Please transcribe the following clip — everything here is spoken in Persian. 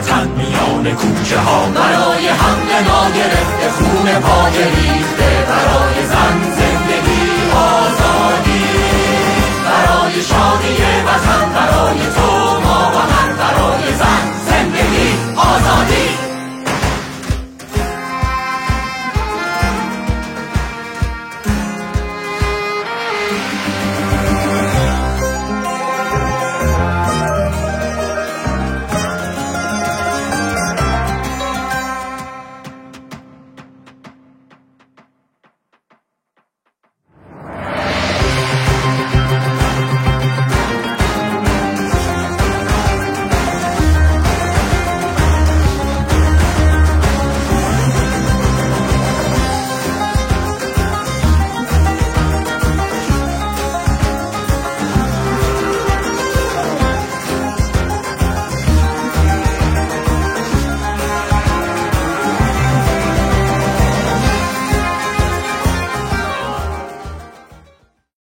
وطن میان کوچه ها. برای حمل ناگرفته خون پاک ریخته برای زن زندگی آزادی. برای شادی وطن برای تو ما و هر برای زن زندگی آزادی.